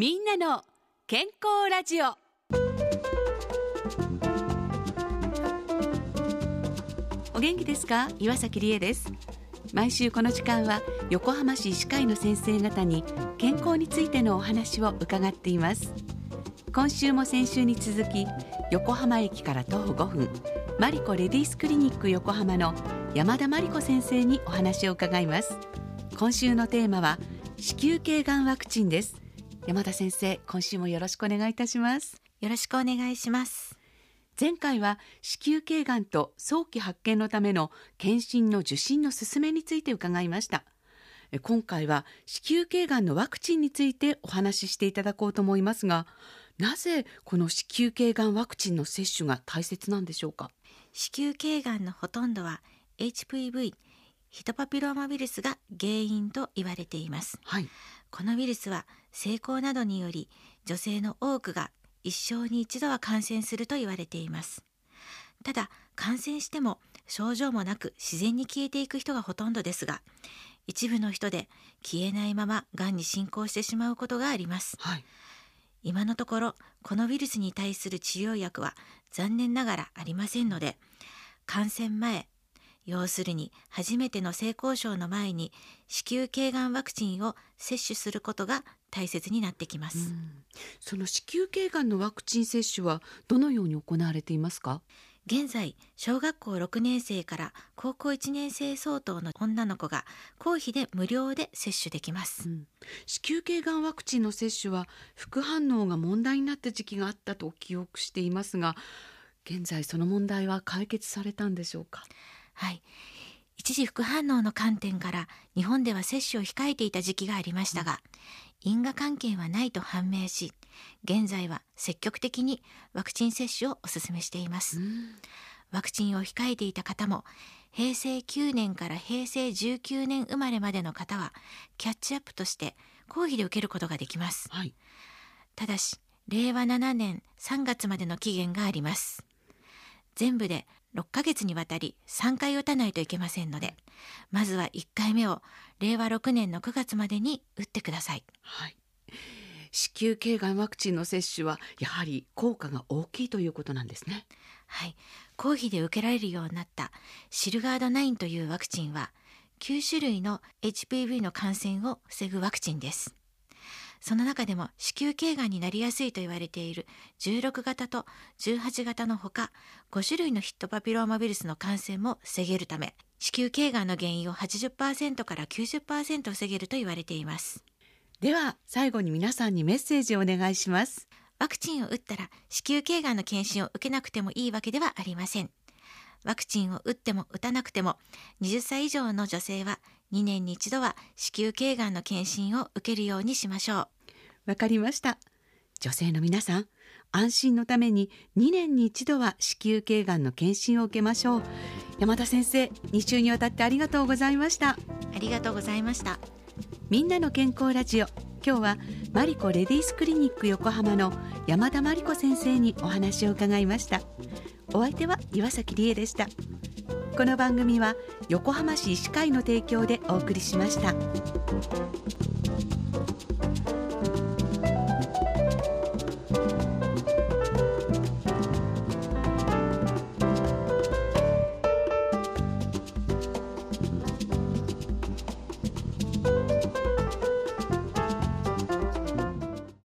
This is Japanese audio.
みんなの健康ラジオ。お元気ですか？岩崎理恵です。毎週この時間は横浜市医師会の先生方に健康についてのお話を伺っています。今週も先週に続き横浜駅から徒歩5分マリコレディースクリニック横浜の山田真理子先生にお話を伺います。今週のテーマは子宮頸がんワクチンです。山田先生今週もよろしくお願いいたします。よろしくお願いします。前回は子宮頸がんと早期発見のための検診の受診の勧めについて伺いました。今回は子宮頸がんのワクチンについてお話ししていただこうと思いますがなぜこの子宮頸がんワクチンの接種が大切なんでしょうか？子宮頸がんのほとんどは HPV ヒトパピローマウイルスが原因と言われています、はい、このウイルスは性交などにより女性の多くが一生に一度は感染すると言われています。ただ感染しても症状もなく自然に消えていく人がほとんどですが一部の人で消えないままがんに進行してしまうことがあります、はい、今のところこのウイルスに対する治療薬は残念ながらありませんので感染前要するに初めての性交渉の前に子宮頸がんワクチンを接種することが大切になってきます、その子宮頸がんのワクチン接種はどのように行われていますか？現在小学校6年生から高校1年生相当の女の子が公費で無料で接種できます、うん、子宮頸がんワクチンの接種は副反応が問題になった時期があったと記憶していますが現在その問題は解決されたんでしょうか？はい。一時副反応の観点から日本では接種を控えていた時期がありましたが、因果関係はないと判明し現在は積極的にワクチン接種をお勧めしています、ワクチンを控えていた方も平成9年から平成19年生まれまでの方はキャッチアップとして公費で受けることができます、はい、ただし令和7年3月までの期限があります。全部で6ヶ月にわたり3回打たないといけませんのでまずは1回目を令和6年の9月までに打ってください、はい、子宮頸がんワクチンの接種はやはり効果が大きいということなんですね。はい。公費で受けられるようになったシルガード9というワクチンは9種類の HPV の感染を防ぐワクチンですその中でも子宮頸がんになりやすいと言われている16型と18型のほか5種類のヒットパピローマウイルスの感染も防げるため子宮頸がんの原因を80%から90%防げると言われています。では最後に皆さんにメッセージをお願いします。ワクチンを打ったら子宮頸がんの検診を受けなくてもいいわけではありません。ワクチンを打っても打たなくても20歳以上の女性は2年に一度は子宮頸がんの検診を受けるようにしましょう。わかりました。女性の皆さん安心のために2年に一度は子宮頸がんの検診を受けましょう。山田先生2週にわたってありがとうございました。ありがとうございました。みんなの健康ラジオ。今日はマリコレディースクリニック横浜の山田真理子先生にお話を伺いました。お相手は岩崎理恵でしたこの番組は横浜市医師会の提供でお送りしました。